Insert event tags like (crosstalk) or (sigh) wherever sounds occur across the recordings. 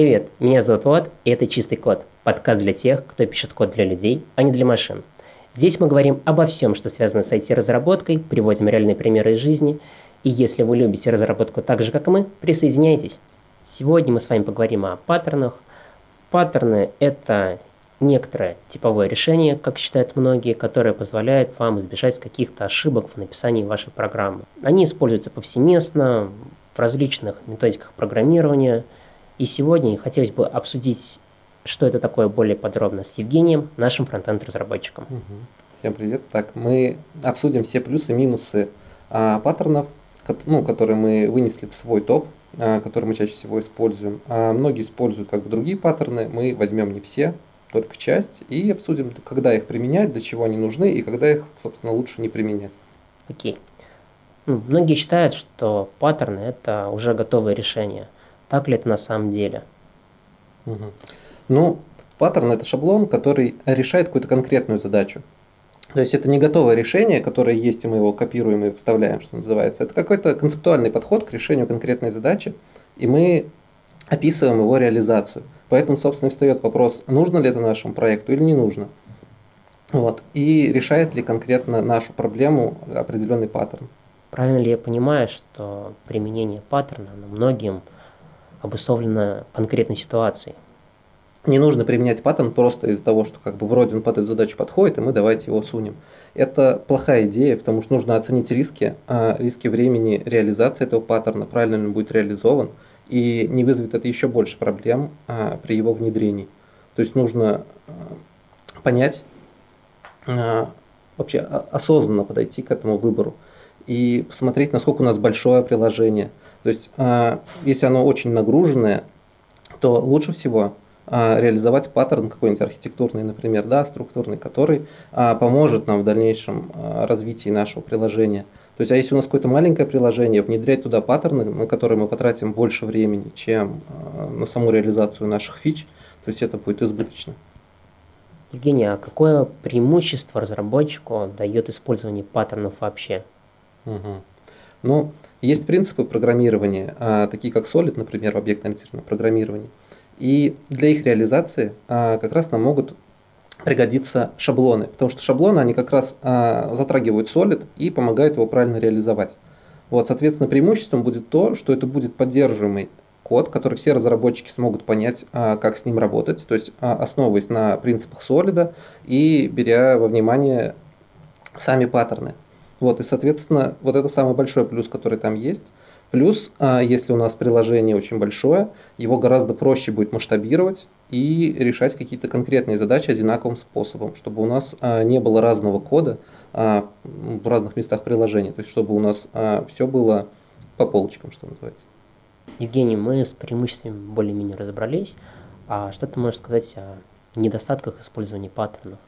Привет, меня зовут Влад, и это «Чистый код» – подкаст для тех, кто пишет код для людей, а не для машин. Здесь мы говорим обо всем, что связано с IT-разработкой, приводим реальные примеры из жизни, и если вы любите разработку так же, как и мы, присоединяйтесь. Сегодня мы с вами поговорим о паттернах. Паттерны – это некоторое типовое решение, как считают многие, которое позволяет вам избежать каких-то ошибок в написании вашей программы. Они используются повсеместно в различных методиках программирования. И сегодня хотелось бы обсудить, что это такое более подробно с Евгением, нашим фронтенд-разработчиком. Всем привет. Так, мы обсудим все плюсы и минусы а, паттернов, ну, которые мы вынесли в свой топ, а, который мы чаще всего используем. А многие используют как бы другие паттерны, мы возьмем не все, только часть, и обсудим, когда их применять, для чего они нужны, и когда их, собственно, лучше не применять. Окей. Ну, многие считают, что паттерны – это уже готовое решение. Так ли это на самом деле? Угу. Ну, паттерн – это шаблон, который решает какую-то конкретную задачу. То есть это не готовое решение, которое есть, и мы его копируем и вставляем, что называется. Это какой-то концептуальный подход к решению конкретной задачи, и мы описываем его реализацию. Поэтому, собственно, встает вопрос, нужно ли это нашему проекту или не нужно. Вот. И решает ли конкретно нашу проблему определенный паттерн. Правильно ли я понимаю, что применение паттерна на многим обусловлено конкретной ситуацией? Не нужно применять паттерн просто из-за того, что как бы вроде он под эту задачу подходит, и мы давайте его сунем. Это плохая идея, потому что нужно оценить риски, а риски времени реализации этого паттерна, правильно ли он будет реализован – и не вызовет это еще больше проблем а, при его внедрении. То есть нужно а, понять, вообще осознанно подойти к этому выбору и посмотреть, насколько у нас большое приложение. То есть, а, если оно очень нагруженное, то лучше всего а, реализовать паттерн какой-нибудь архитектурный, например, да, структурный, который а, поможет нам в дальнейшем развитии нашего приложения. То есть, а если у нас какое-то маленькое приложение, внедрять туда паттерны, на которые мы потратим больше времени, чем на саму реализацию наших фич, то есть это будет избыточно. Евгений, а какое преимущество разработчику дает использование паттернов вообще? Угу. Ну, есть принципы программирования, а, такие как Solid, например, объектно-ориентированное программирование. И для их реализации а, как раз нам могут пригодится шаблоны, потому что шаблоны, они как раз а, затрагивают Solid и помогают его правильно реализовать. Вот, соответственно, преимуществом будет то, что это будет поддерживаемый код, который все разработчики смогут понять, как с ним работать, то есть основываясь на принципах Solid и беря во внимание сами паттерны. Вот, и, соответственно, вот это самый большой плюс, который там есть – Плюс, а, если у нас приложение очень большое, его гораздо проще будет масштабировать и решать какие-то конкретные задачи одинаковым способом, чтобы у нас а, не было разного кода а, в разных местах приложения, то есть чтобы у нас все было по полочкам, что называется. Евгений, мы с преимуществами более-менее разобрались. А что ты можешь сказать о недостатках использования паттернов?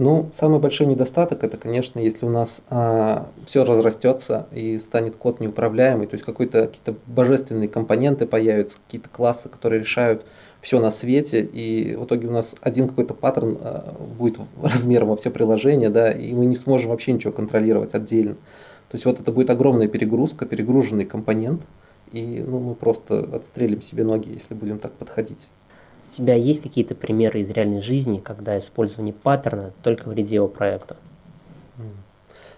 Ну, самый большой недостаток это, конечно, если у нас а, все разрастется и станет код неуправляемый, то есть какой-то какие-то божественные компоненты появятся, какие-то классы, которые решают все на свете, и в итоге у нас один какой-то паттерн а, будет размером во все приложение, да, и мы не сможем вообще ничего контролировать отдельно. То есть вот это будет огромная перегрузка, перегруженный компонент, и ну, мы просто отстрелим себе ноги, если будем так подходить. У тебя есть какие-то примеры из реальной жизни, когда использование паттерна только вредило проекту?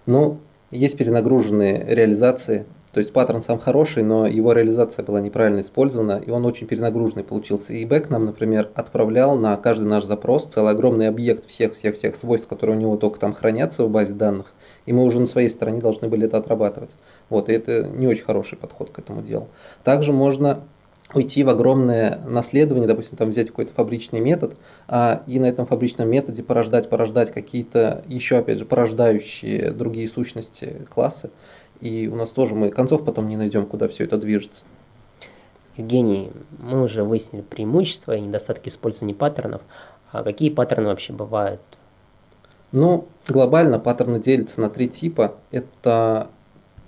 Ну, есть перенагруженные реализации. То есть паттерн сам хороший, но его реализация была неправильно использована, и он очень перенагруженный получился. И бэк нам, например, отправлял на каждый наш запрос целый огромный объект всех-всех-всех свойств, которые у него только там хранятся в базе данных, и мы уже на своей стороне должны были это отрабатывать. Вот, и это не очень хороший подход к этому делу. Также можно уйти в огромное наследование, допустим, там взять какой-то фабричный метод, а, и на этом фабричном методе порождать, порождать какие-то еще, опять же, порождающие другие сущности классы. И у нас тоже мы концов потом не найдем, куда все это движется. Евгений, мы уже выяснили преимущества и недостатки использования паттернов. А какие паттерны вообще бывают? Ну, глобально паттерны делятся на три типа. Это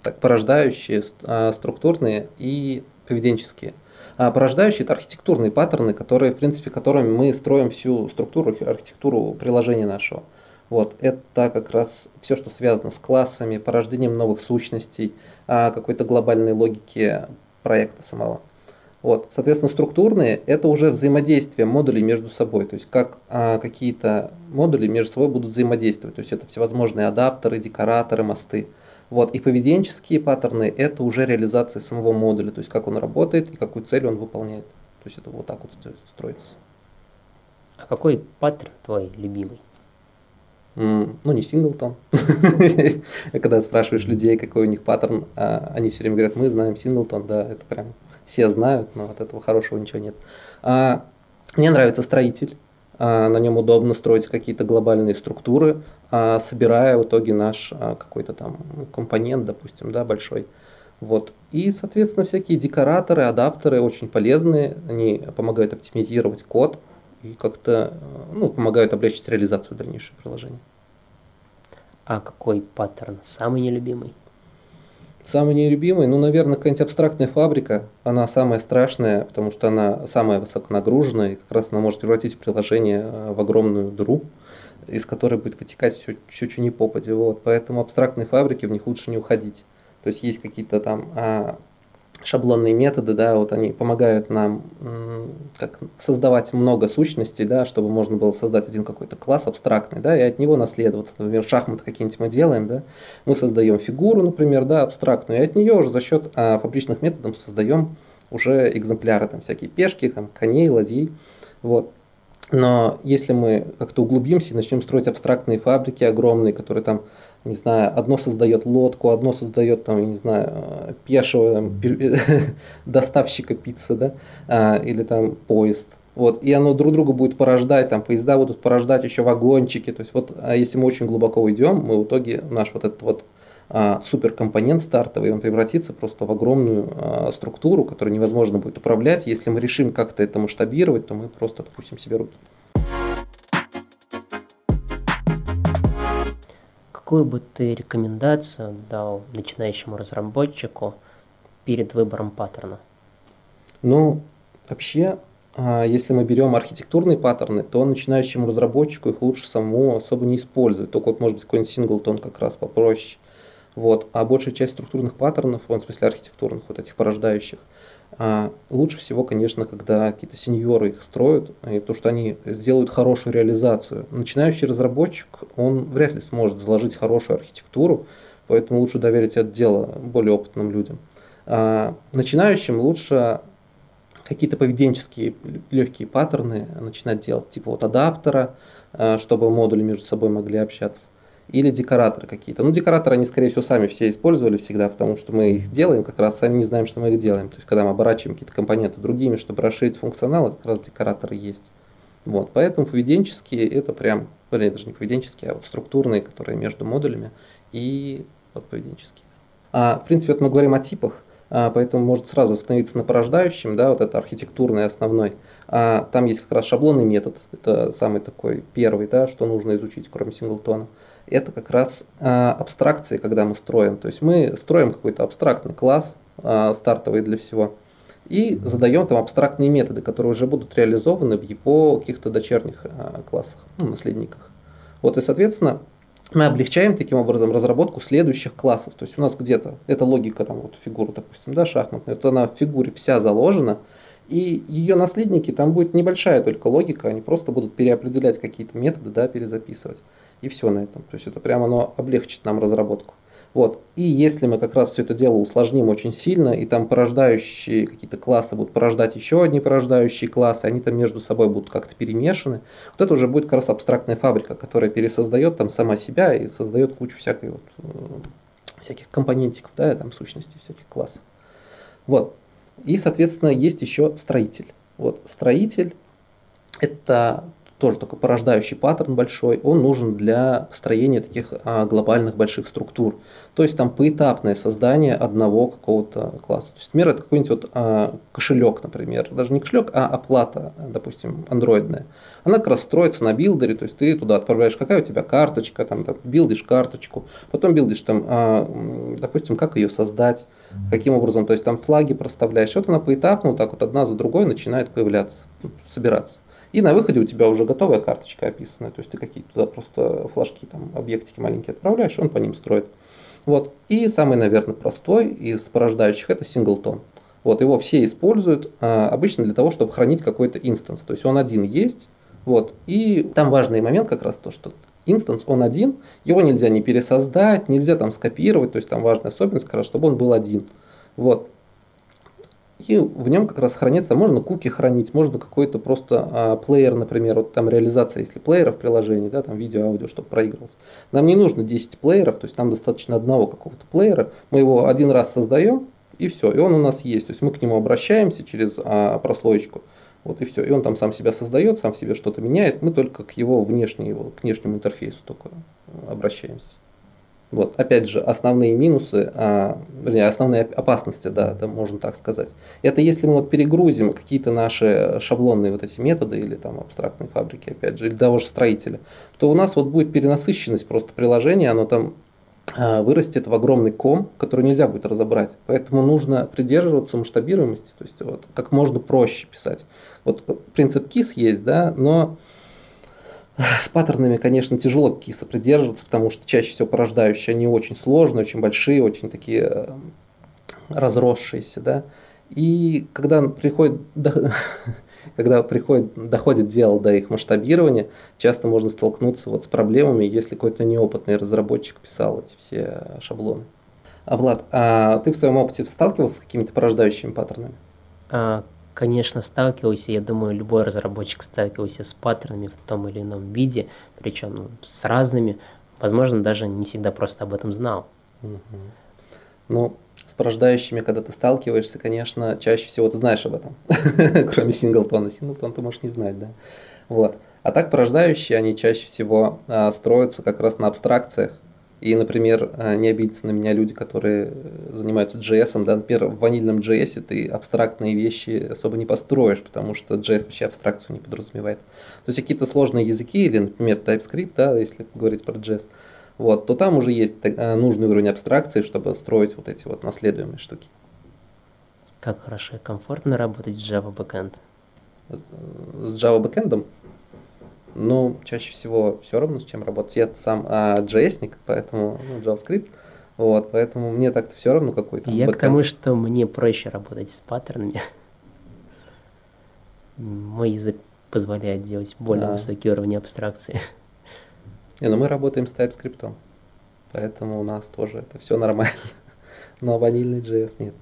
так, порождающие, а, структурные и поведенческие – порождающие это архитектурные паттерны, которые, в принципе, которыми мы строим всю структуру, архитектуру приложения нашего. Вот, это как раз все, что связано с классами, порождением новых сущностей, а, какой-то глобальной логики проекта самого. Вот, соответственно, структурные – это уже взаимодействие модулей между собой, то есть как а, какие-то модули между собой будут взаимодействовать, то есть это всевозможные адаптеры, декораторы, мосты. Вот, и поведенческие паттерны – это уже реализация самого модуля, то есть как он работает и какую цель он выполняет. То есть это вот так вот строится. А какой паттерн твой любимый? Mm, ну, не синглтон. (laughs) Когда спрашиваешь людей, какой у них паттерн, а они все время говорят, мы знаем синглтон, да, это прям все знают, но от этого хорошего ничего нет. А, мне нравится строитель, а, на нем удобно строить какие-то глобальные структуры, а, собирая в итоге наш а, какой-то там компонент, допустим, да, большой. Вот. И, соответственно, всякие декораторы, адаптеры очень полезные, они помогают оптимизировать код и как-то ну, помогают облегчить реализацию дальнейшего приложения. А какой паттерн самый нелюбимый? Самый нелюбимый, ну, наверное, какая-нибудь абстрактная фабрика. Она самая страшная, потому что она самая высоконагруженная, и как раз она может превратить приложение э, в огромную дыру, из которой будет вытекать все, все что не попади. Вот. Поэтому абстрактные фабрики, в них лучше не уходить. То есть есть какие-то там а, шаблонные методы, да, вот они помогают нам как создавать много сущностей, да, чтобы можно было создать один какой-то класс абстрактный, да, и от него наследоваться. Например, шахматы какие-нибудь мы делаем, да, мы создаем фигуру, например, да, абстрактную, и от нее уже за счет а, фабричных методов создаем уже экземпляры, там всякие пешки, там, коней, ладей, вот. Но если мы как-то углубимся и начнем строить абстрактные фабрики огромные, которые там не знаю, одно создает лодку, одно создает, там, не знаю, пешего там, (laughs) доставщика пиццы, да, а, или там поезд. Вот, и оно друг друга будет порождать, там поезда будут порождать еще вагончики. То есть вот, а если мы очень глубоко уйдем, мы в итоге наш вот этот вот а, суперкомпонент стартовый, он превратится просто в огромную а, структуру, которую невозможно будет управлять. Если мы решим как-то это масштабировать, то мы просто отпустим себе руки. Какую бы ты рекомендацию дал начинающему разработчику перед выбором паттерна? Ну, вообще, а, если мы берем архитектурные паттерны, то начинающему разработчику их лучше самому особо не использовать. Только вот может быть какой-нибудь синглтон как раз попроще. Вот. А большая часть структурных паттернов, в смысле архитектурных, вот этих порождающих, а лучше всего, конечно, когда какие-то сеньоры их строят, и то, что они сделают хорошую реализацию. Начинающий разработчик, он вряд ли сможет заложить хорошую архитектуру, поэтому лучше доверить это дело более опытным людям. А начинающим лучше какие-то поведенческие легкие паттерны начинать делать, типа вот адаптера, а, чтобы модули между собой могли общаться или декораторы какие-то. Ну, декораторы они, скорее всего, сами все использовали всегда, потому что мы их делаем, как раз сами не знаем, что мы их делаем. То есть, когда мы оборачиваем какие-то компоненты другими, чтобы расширить функционал, это как раз декораторы есть. Вот, поэтому поведенческие это прям, блин, даже не поведенческие, а вот структурные, которые между модулями и вот поведенческие. А, в принципе, вот мы говорим о типах, а, поэтому может сразу остановиться на порождающем, да, вот это архитектурный основной. А, там есть как раз шаблонный метод, это самый такой первый, да, что нужно изучить, кроме синглтона это как раз а, абстракции, когда мы строим. То есть мы строим какой-то абстрактный класс, а, стартовый для всего, и задаем там абстрактные методы, которые уже будут реализованы в его каких-то дочерних а, классах, ну, наследниках. Вот и, соответственно, мы облегчаем таким образом разработку следующих классов. То есть у нас где-то, эта логика, там вот фигура, допустим, да, шахматная, то она в фигуре вся заложена, и ее наследники, там будет небольшая только логика, они просто будут переопределять какие-то методы, да, перезаписывать и все на этом. То есть это прямо оно облегчит нам разработку. Вот. И если мы как раз все это дело усложним очень сильно, и там порождающие какие-то классы будут порождать еще одни порождающие классы, они там между собой будут как-то перемешаны, вот это уже будет как раз абстрактная фабрика, которая пересоздает там сама себя и создает кучу всякой вот, э, всяких компонентиков, да, там сущностей, всяких классов. Вот. И, соответственно, есть еще строитель. Вот строитель – это тоже такой порождающий паттерн большой, он нужен для построения таких а, глобальных больших структур. То есть там поэтапное создание одного какого-то класса. То есть, например, это какой-нибудь вот, а, кошелек, например, даже не кошелек, а оплата, допустим, андроидная. Она как раз строится на билдере, то есть ты туда отправляешь, какая у тебя карточка, там, там билдишь карточку, потом билдишь там, а, допустим, как ее создать, каким образом, то есть там флаги проставляешь, вот она поэтапно вот так вот одна за другой начинает появляться, собираться. И на выходе у тебя уже готовая карточка описанная, то есть ты какие-то туда просто флажки, там, объектики маленькие отправляешь, он по ним строит. Вот. И самый, наверное, простой из порождающих это синглтон. Вот, его все используют а, обычно для того, чтобы хранить какой-то инстанс. То есть он один есть, вот, и там важный момент как раз то, что инстанс, он один, его нельзя не пересоздать, нельзя там скопировать, то есть там важная особенность, как раз, чтобы он был один. Вот. И в нем как раз хранится, можно куки хранить, можно какой-то просто а, плеер, например, вот там реализация, если плееров приложений, да, там видео, аудио, чтобы проигрывалось. Нам не нужно 10 плееров, то есть нам достаточно одного какого-то плеера, мы его один раз создаем, и все, и он у нас есть, то есть мы к нему обращаемся через а, прослоечку, вот и все, и он там сам себя создает, сам себе что-то меняет, мы только к его внешнему, к внешнему интерфейсу только обращаемся. Вот, опять же, основные минусы, а, вернее, основные опасности, да, да, можно так сказать. Это если мы вот перегрузим какие-то наши шаблонные вот эти методы или там абстрактные фабрики, опять же, или того же строителя, то у нас вот будет перенасыщенность просто приложения, оно там а, вырастет в огромный ком, который нельзя будет разобрать. Поэтому нужно придерживаться масштабируемости, то есть вот как можно проще писать. Вот принцип KISS есть, да, но с паттернами, конечно, тяжело киса придерживаться, потому что чаще всего порождающие они очень сложные, очень большие, очень такие э, разросшиеся, да. И когда приходит, (laughs) когда приходит, доходит дело до их масштабирования, часто можно столкнуться вот с проблемами, если какой-то неопытный разработчик писал эти все шаблоны. А Влад, а ты в своем опыте сталкивался с какими-то порождающими паттернами? А, конечно, сталкивался, я думаю, любой разработчик сталкивался с паттернами в том или ином виде, причем ну, с разными, возможно, даже не всегда просто об этом знал. Ну, с порождающими, когда ты сталкиваешься, конечно, чаще всего ты знаешь об этом, (laughs) кроме синглтона. Синглтон ты можешь не знать, да. Вот. А так порождающие, они чаще всего а, строятся как раз на абстракциях, и, например, э, не обидятся на меня люди, которые занимаются JS. Да, например, в ванильном JS ты абстрактные вещи особо не построишь, потому что JS вообще абстракцию не подразумевает. То есть какие-то сложные языки, или, например, TypeScript, да, если говорить про JS, вот, то там уже есть э, нужный уровень абстракции, чтобы строить вот эти вот наследуемые штуки. Как хорошо и комфортно работать с Java Backend? С Java Backend? Ну, чаще всего все равно, с чем работать. Я сам а, JS-ник, поэтому ну, JavaScript. Вот, поэтому мне так-то все равно какой то Я к тому, что мне проще работать с паттернами. Мой язык позволяет делать более а. высокий уровень абстракции. Не, ну мы работаем с TypeScript, поэтому у нас тоже это все нормально. Но ванильный JS нет.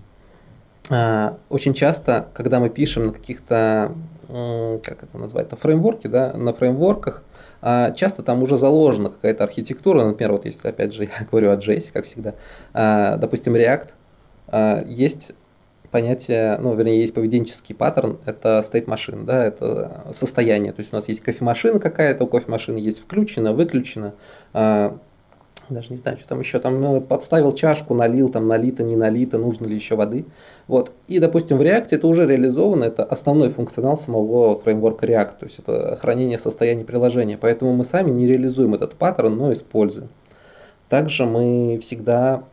А, очень часто, когда мы пишем на каких-то как это назвать, на фреймворке, да, на фреймворках, а часто там уже заложена какая-то архитектура, например, вот если опять же (laughs) я говорю о JS, как всегда, а, допустим, React, а, есть понятие, ну, вернее, есть поведенческий паттерн, это state машин, да, это состояние, то есть у нас есть кофемашина какая-то, у кофемашины есть включено, выключено, даже не знаю, что там еще, там ну, подставил чашку, налил, там налито, не налито, нужно ли еще воды. Вот. И, допустим, в React это уже реализовано, это основной функционал самого фреймворка React, то есть это хранение состояния приложения. Поэтому мы сами не реализуем этот паттерн, но используем. Также мы всегда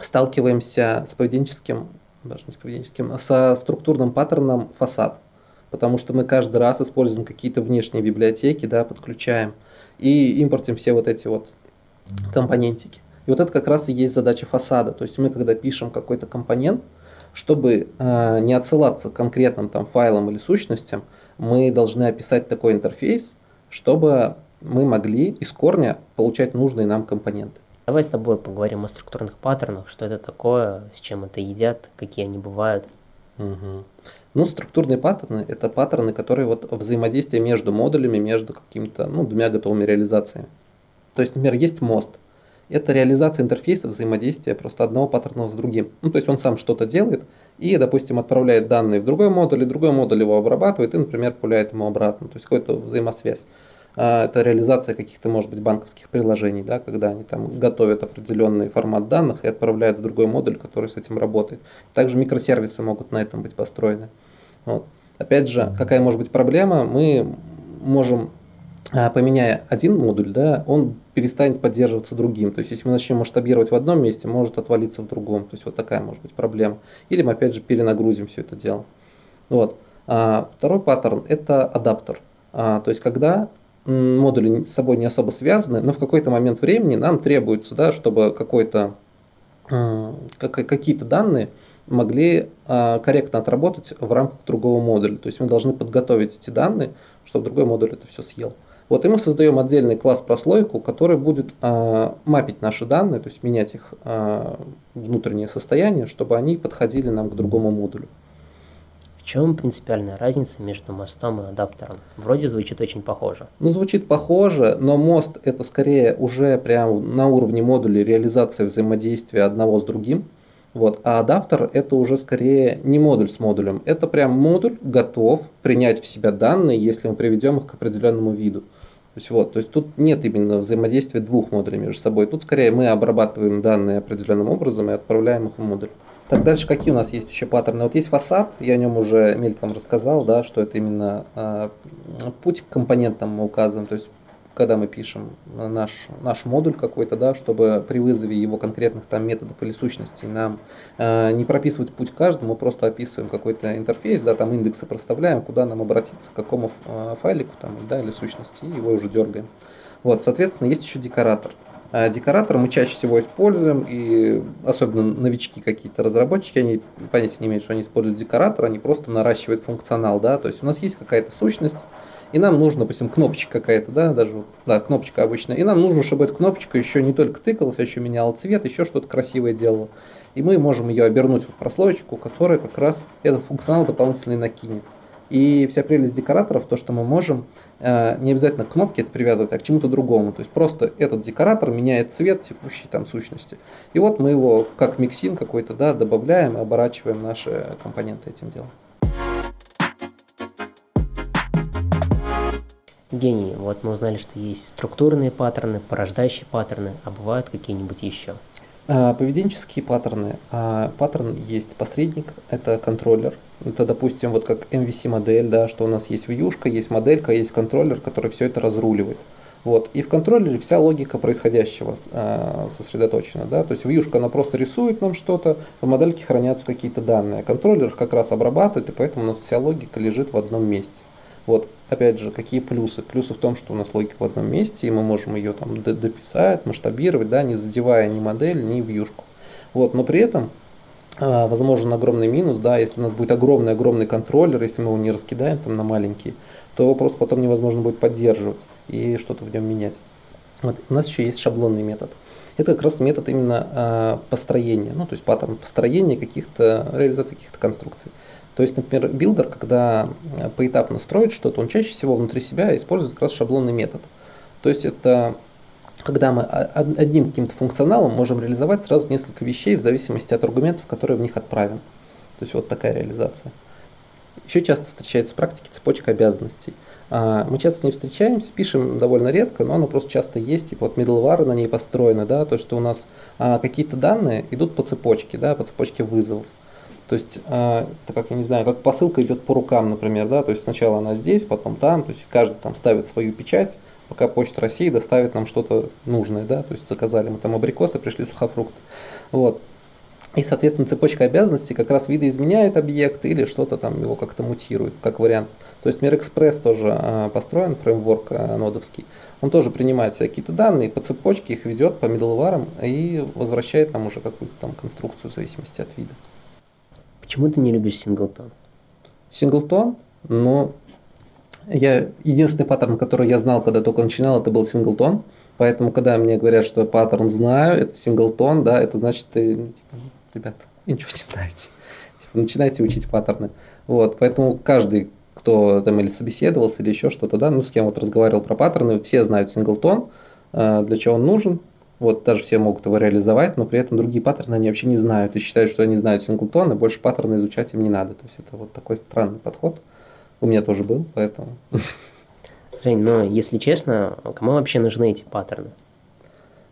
сталкиваемся с поведенческим, даже не с поведенческим, а со структурным паттерном фасад. Потому что мы каждый раз используем какие-то внешние библиотеки, да, подключаем и импортим все вот эти вот компонентики. И вот это как раз и есть задача фасада. То есть мы, когда пишем какой-то компонент, чтобы э, не отсылаться к конкретным там файлам или сущностям, мы должны описать такой интерфейс, чтобы мы могли из корня получать нужные нам компоненты. Давай с тобой поговорим о структурных паттернах, что это такое, с чем это едят, какие они бывают. Угу. Ну, структурные паттерны – это паттерны, которые вот взаимодействие между модулями, между какими-то ну, двумя готовыми реализациями. То есть, например, есть мост. Это реализация интерфейса взаимодействия просто одного паттерна с другим. Ну, то есть он сам что-то делает и, допустим, отправляет данные в другой модуль, и другой модуль его обрабатывает и, например, пуляет ему обратно. То есть какая-то взаимосвязь. А, это реализация каких-то, может быть, банковских приложений, да, когда они там готовят определенный формат данных и отправляют в другой модуль, который с этим работает. Также микросервисы могут на этом быть построены. Вот. Опять же, какая может быть проблема? Мы можем поменяя один модуль, да, он перестанет поддерживаться другим. То есть, если мы начнем масштабировать в одном месте, может отвалиться в другом. То есть, вот такая может быть проблема. Или мы, опять же, перенагрузим все это дело. Вот. А второй паттерн – это адаптер. А, то есть, когда модули с собой не особо связаны, но в какой-то момент времени нам требуется, да, чтобы какой-то какие-то данные могли а, корректно отработать в рамках другого модуля. То есть мы должны подготовить эти данные, чтобы другой модуль это все съел. Вот, и мы создаем отдельный класс прослойку, который будет э, мапить наши данные, то есть менять их э, внутреннее состояние, чтобы они подходили нам к другому модулю. В чем принципиальная разница между мостом и адаптером? Вроде звучит очень похоже. Ну, звучит похоже, но мост это скорее уже прям на уровне модуля реализация взаимодействия одного с другим. Вот. А адаптер это уже скорее не модуль с модулем, это прям модуль готов принять в себя данные, если мы приведем их к определенному виду. То есть, вот, то есть тут нет именно взаимодействия двух модулей между собой. Тут скорее мы обрабатываем данные определенным образом и отправляем их в модуль. Так дальше какие у нас есть еще паттерны? Вот есть фасад, я о нем уже мельком рассказал, да, что это именно э, путь к компонентам мы указываем. То есть когда мы пишем наш, наш модуль какой-то, да, чтобы при вызове его конкретных там методов или сущностей нам э, не прописывать путь каждому, мы просто описываем какой-то интерфейс, да, там индексы проставляем, куда нам обратиться, к какому э, файлику там, да, или сущности, и его уже дергаем. Вот, соответственно, есть еще декоратор. А декоратор мы чаще всего используем, и особенно новички какие-то разработчики, они понятия не имеют, что они используют декоратор, они просто наращивают функционал, да, то есть у нас есть какая-то сущность, и нам нужно, допустим, кнопочка какая-то, да, даже, да, кнопочка обычная, и нам нужно, чтобы эта кнопочка еще не только тыкалась, а еще меняла цвет, еще что-то красивое делала. И мы можем ее обернуть в прослоечку, которая как раз этот функционал дополнительный накинет. И вся прелесть декораторов, то, что мы можем э, не обязательно к кнопке это привязывать, а к чему-то другому. То есть просто этот декоратор меняет цвет текущей там сущности. И вот мы его как миксин какой-то да, добавляем и оборачиваем наши компоненты этим делом. Гений, вот мы узнали, что есть структурные паттерны, порождающие паттерны, а бывают какие-нибудь еще? А, поведенческие паттерны. А, паттерн есть посредник, это контроллер. Это, допустим, вот как MVC модель, да, что у нас есть вьюшка, есть моделька, есть контроллер, который все это разруливает. Вот. И в контроллере вся логика происходящего сосредоточена. Да? То есть вьюшка она просто рисует нам что-то, в модельке хранятся какие-то данные. Контроллер как раз обрабатывает, и поэтому у нас вся логика лежит в одном месте. Вот, опять же, какие плюсы? Плюсы в том, что у нас логика в одном месте, и мы можем ее там дописать, масштабировать, да, не задевая ни модель, ни вьюшку. Вот, но при этом а, возможен огромный минус, да, если у нас будет огромный-огромный контроллер, если мы его не раскидаем там на маленькие, то его просто потом невозможно будет поддерживать и что-то в нем менять. Вот, у нас еще есть шаблонный метод. Это как раз метод именно э, построения, ну, то есть паттерн построения каких-то, реализации каких-то конструкций. То есть, например, builder, когда э, поэтапно строит что-то, он чаще всего внутри себя использует как раз шаблонный метод. То есть это когда мы одним каким-то функционалом можем реализовать сразу несколько вещей в зависимости от аргументов, которые в них отправим. То есть вот такая реализация. Еще часто встречается в практике цепочка обязанностей. А, мы часто не встречаемся, пишем довольно редко, но она просто часто есть, типа вот middleware на ней построены, да, то, что у нас а, какие-то данные идут по цепочке, да, по цепочке вызовов. То есть, э, так как я не знаю, как посылка идет по рукам, например, да, то есть сначала она здесь, потом там, то есть каждый там ставит свою печать, пока Почта России доставит нам что-то нужное, да, то есть заказали мы там абрикосы, пришли сухофрукты. Вот. И, соответственно, цепочка обязанностей как раз видоизменяет объект или что-то там его как-то мутирует, как вариант. То есть Мир Экспресс тоже э, построен, фреймворк э, нодовский. Он тоже принимает какие-то данные, по цепочке их ведет по middleware и возвращает нам уже какую-то там конструкцию в зависимости от вида. Почему ты не любишь синглтон? Singleton? Ну, я единственный паттерн, который я знал, когда только начинал, это был singleton. Поэтому, когда мне говорят, что я паттерн знаю, это singleton, да, это значит, ты, типа, ребят, (laughs) ничего не знаете. Типа, начинайте учить паттерны. Вот, поэтому каждый, кто там или собеседовался, или еще что-то, да, ну, с кем вот разговаривал про паттерны, все знают singleton, э, для чего он нужен, вот даже все могут его реализовать, но при этом другие паттерны они вообще не знают и считают, что они знают singleton, и больше паттерны изучать им не надо. То есть это вот такой странный подход. У меня тоже был, поэтому. Жень, но если честно, кому вообще нужны эти паттерны?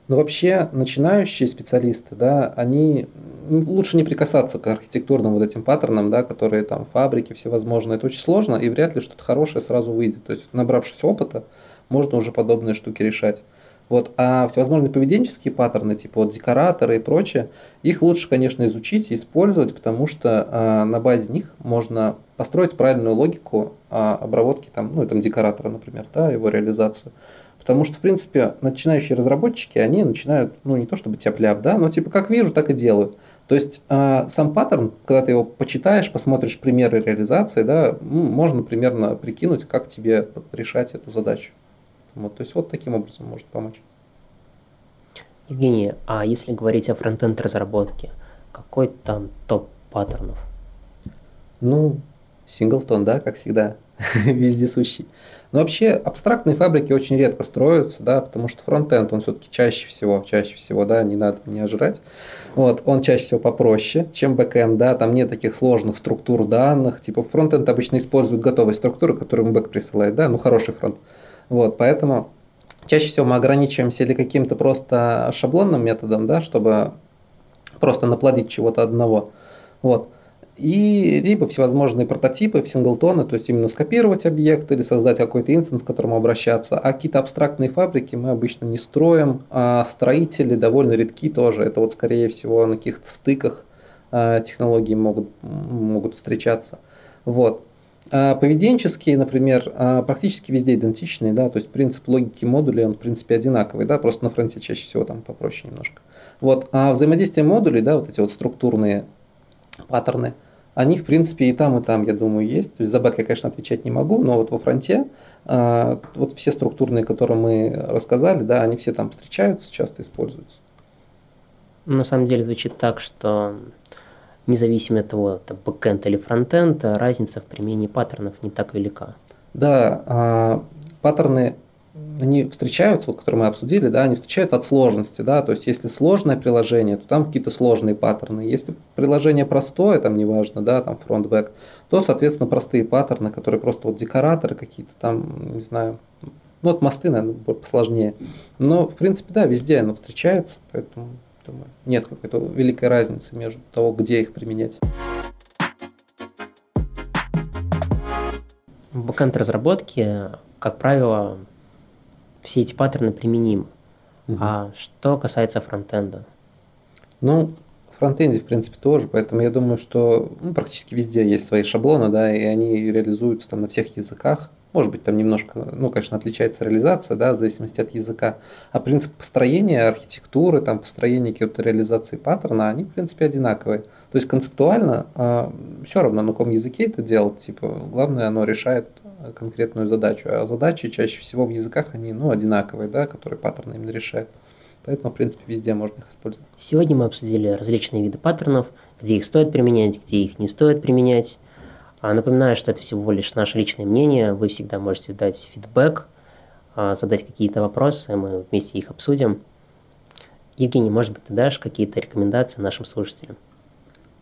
Ну, вообще, начинающие специалисты, да, они ну, лучше не прикасаться к архитектурным вот этим паттернам, да, которые там фабрики всевозможные. Это очень сложно, и вряд ли что-то хорошее сразу выйдет. То есть, набравшись опыта, можно уже подобные штуки решать. Вот, а всевозможные поведенческие паттерны, типа вот декораторы и прочее, их лучше, конечно, изучить и использовать, потому что э, на базе них можно построить правильную логику э, обработки там, ну, там, декоратора, например, да, его реализацию. Потому что, в принципе, начинающие разработчики, они начинают, ну, не то чтобы тяп да, но типа как вижу, так и делаю. То есть э, сам паттерн, когда ты его почитаешь, посмотришь примеры реализации, да, можно примерно прикинуть, как тебе решать эту задачу. Вот, то есть вот таким образом может помочь. Евгений, а если говорить о фронтенд разработке, какой там топ паттернов? Ну, синглтон, да, как всегда, (laughs) вездесущий. Но вообще абстрактные фабрики очень редко строятся, да, потому что фронтенд, он все-таки чаще всего, чаще всего, да, не надо меня жрать. Вот, он чаще всего попроще, чем бэкенд, да, там нет таких сложных структур данных, типа фронтенд обычно использует готовые структуры, которые ему бэк присылает, да, ну хороший фронт. Вот, поэтому чаще всего мы ограничиваемся или каким-то просто шаблонным методом, да, чтобы просто наплодить чего-то одного. Вот и либо всевозможные прототипы синглтоны, то есть именно скопировать объект или создать какой-то инстанс, к которому обращаться. А какие-то абстрактные фабрики мы обычно не строим, а строители довольно редки тоже. Это вот скорее всего на каких-то стыках а, технологии могут, могут встречаться. Вот. А поведенческие, например, а, практически везде идентичные, да, то есть принцип логики модулей, он в принципе одинаковый, да, просто на фронте чаще всего там попроще немножко. Вот. А взаимодействие модулей, да, вот эти вот структурные паттерны – они, в принципе, и там, и там, я думаю, есть. То есть за бэк я, конечно, отвечать не могу, но вот во фронте а, вот все структурные, которые мы рассказали, да, они все там встречаются, часто используются. На самом деле звучит так, что независимо от того, это бэкэнд или фронтенд, разница в применении паттернов не так велика. Да, а, паттерны они встречаются, вот, которые мы обсудили, да, они встречаются от сложности, да, то есть если сложное приложение, то там какие-то сложные паттерны, если приложение простое, там неважно, да, там фронт-бэк, то, соответственно, простые паттерны, которые просто вот декораторы какие-то там, не знаю, ну, вот мосты, наверное, посложнее. Но, в принципе, да, везде оно встречается, поэтому, думаю, нет какой-то великой разницы между того, где их применять. В бэкэнд разработке, как правило, все эти паттерны применимы. Угу. А что касается фронтенда? Ну, фронтенде, в принципе, тоже, поэтому я думаю, что ну, практически везде есть свои шаблоны, да, и они реализуются там на всех языках. Может быть, там немножко, ну, конечно, отличается реализация, да, в зависимости от языка. А принцип построения архитектуры, там, построения какой-то реализации паттерна, они, в принципе, одинаковые. То есть концептуально э, а, все равно, на каком языке это делать, типа, главное, оно решает конкретную задачу. А задачи чаще всего в языках, они, ну, одинаковые, да, которые паттерны именно решают. Поэтому, в принципе, везде можно их использовать. Сегодня мы обсудили различные виды паттернов, где их стоит применять, где их не стоит применять. А напоминаю, что это всего лишь наше личное мнение. Вы всегда можете дать фидбэк, а, задать какие-то вопросы, мы вместе их обсудим. Евгений, может быть, ты дашь какие-то рекомендации нашим слушателям?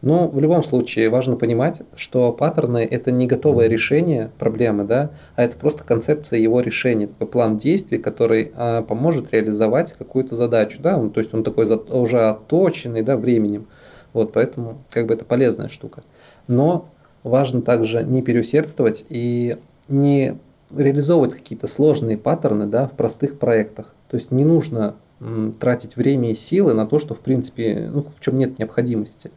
Ну, в любом случае, важно понимать, что паттерны – это не готовое решение проблемы, да, а это просто концепция его решения, такой план действий, который а, поможет реализовать какую-то задачу, да, ну, то есть он такой за, уже отточенный, да, временем, вот, поэтому как бы это полезная штука. Но важно также не переусердствовать и не реализовывать какие-то сложные паттерны, да, в простых проектах. То есть не нужно м, тратить время и силы на то, что, в принципе, ну, в чем нет необходимости.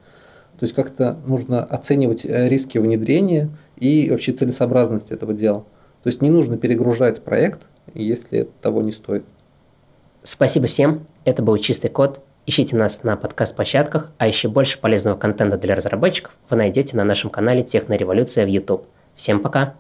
То есть как-то нужно оценивать э, риски внедрения и вообще целесообразность этого дела. То есть не нужно перегружать проект, если того не стоит. Спасибо всем. Это был «Чистый код». Ищите нас на подкаст-площадках, а еще больше полезного контента для разработчиков вы найдете на нашем канале «Технореволюция» в YouTube. Всем пока!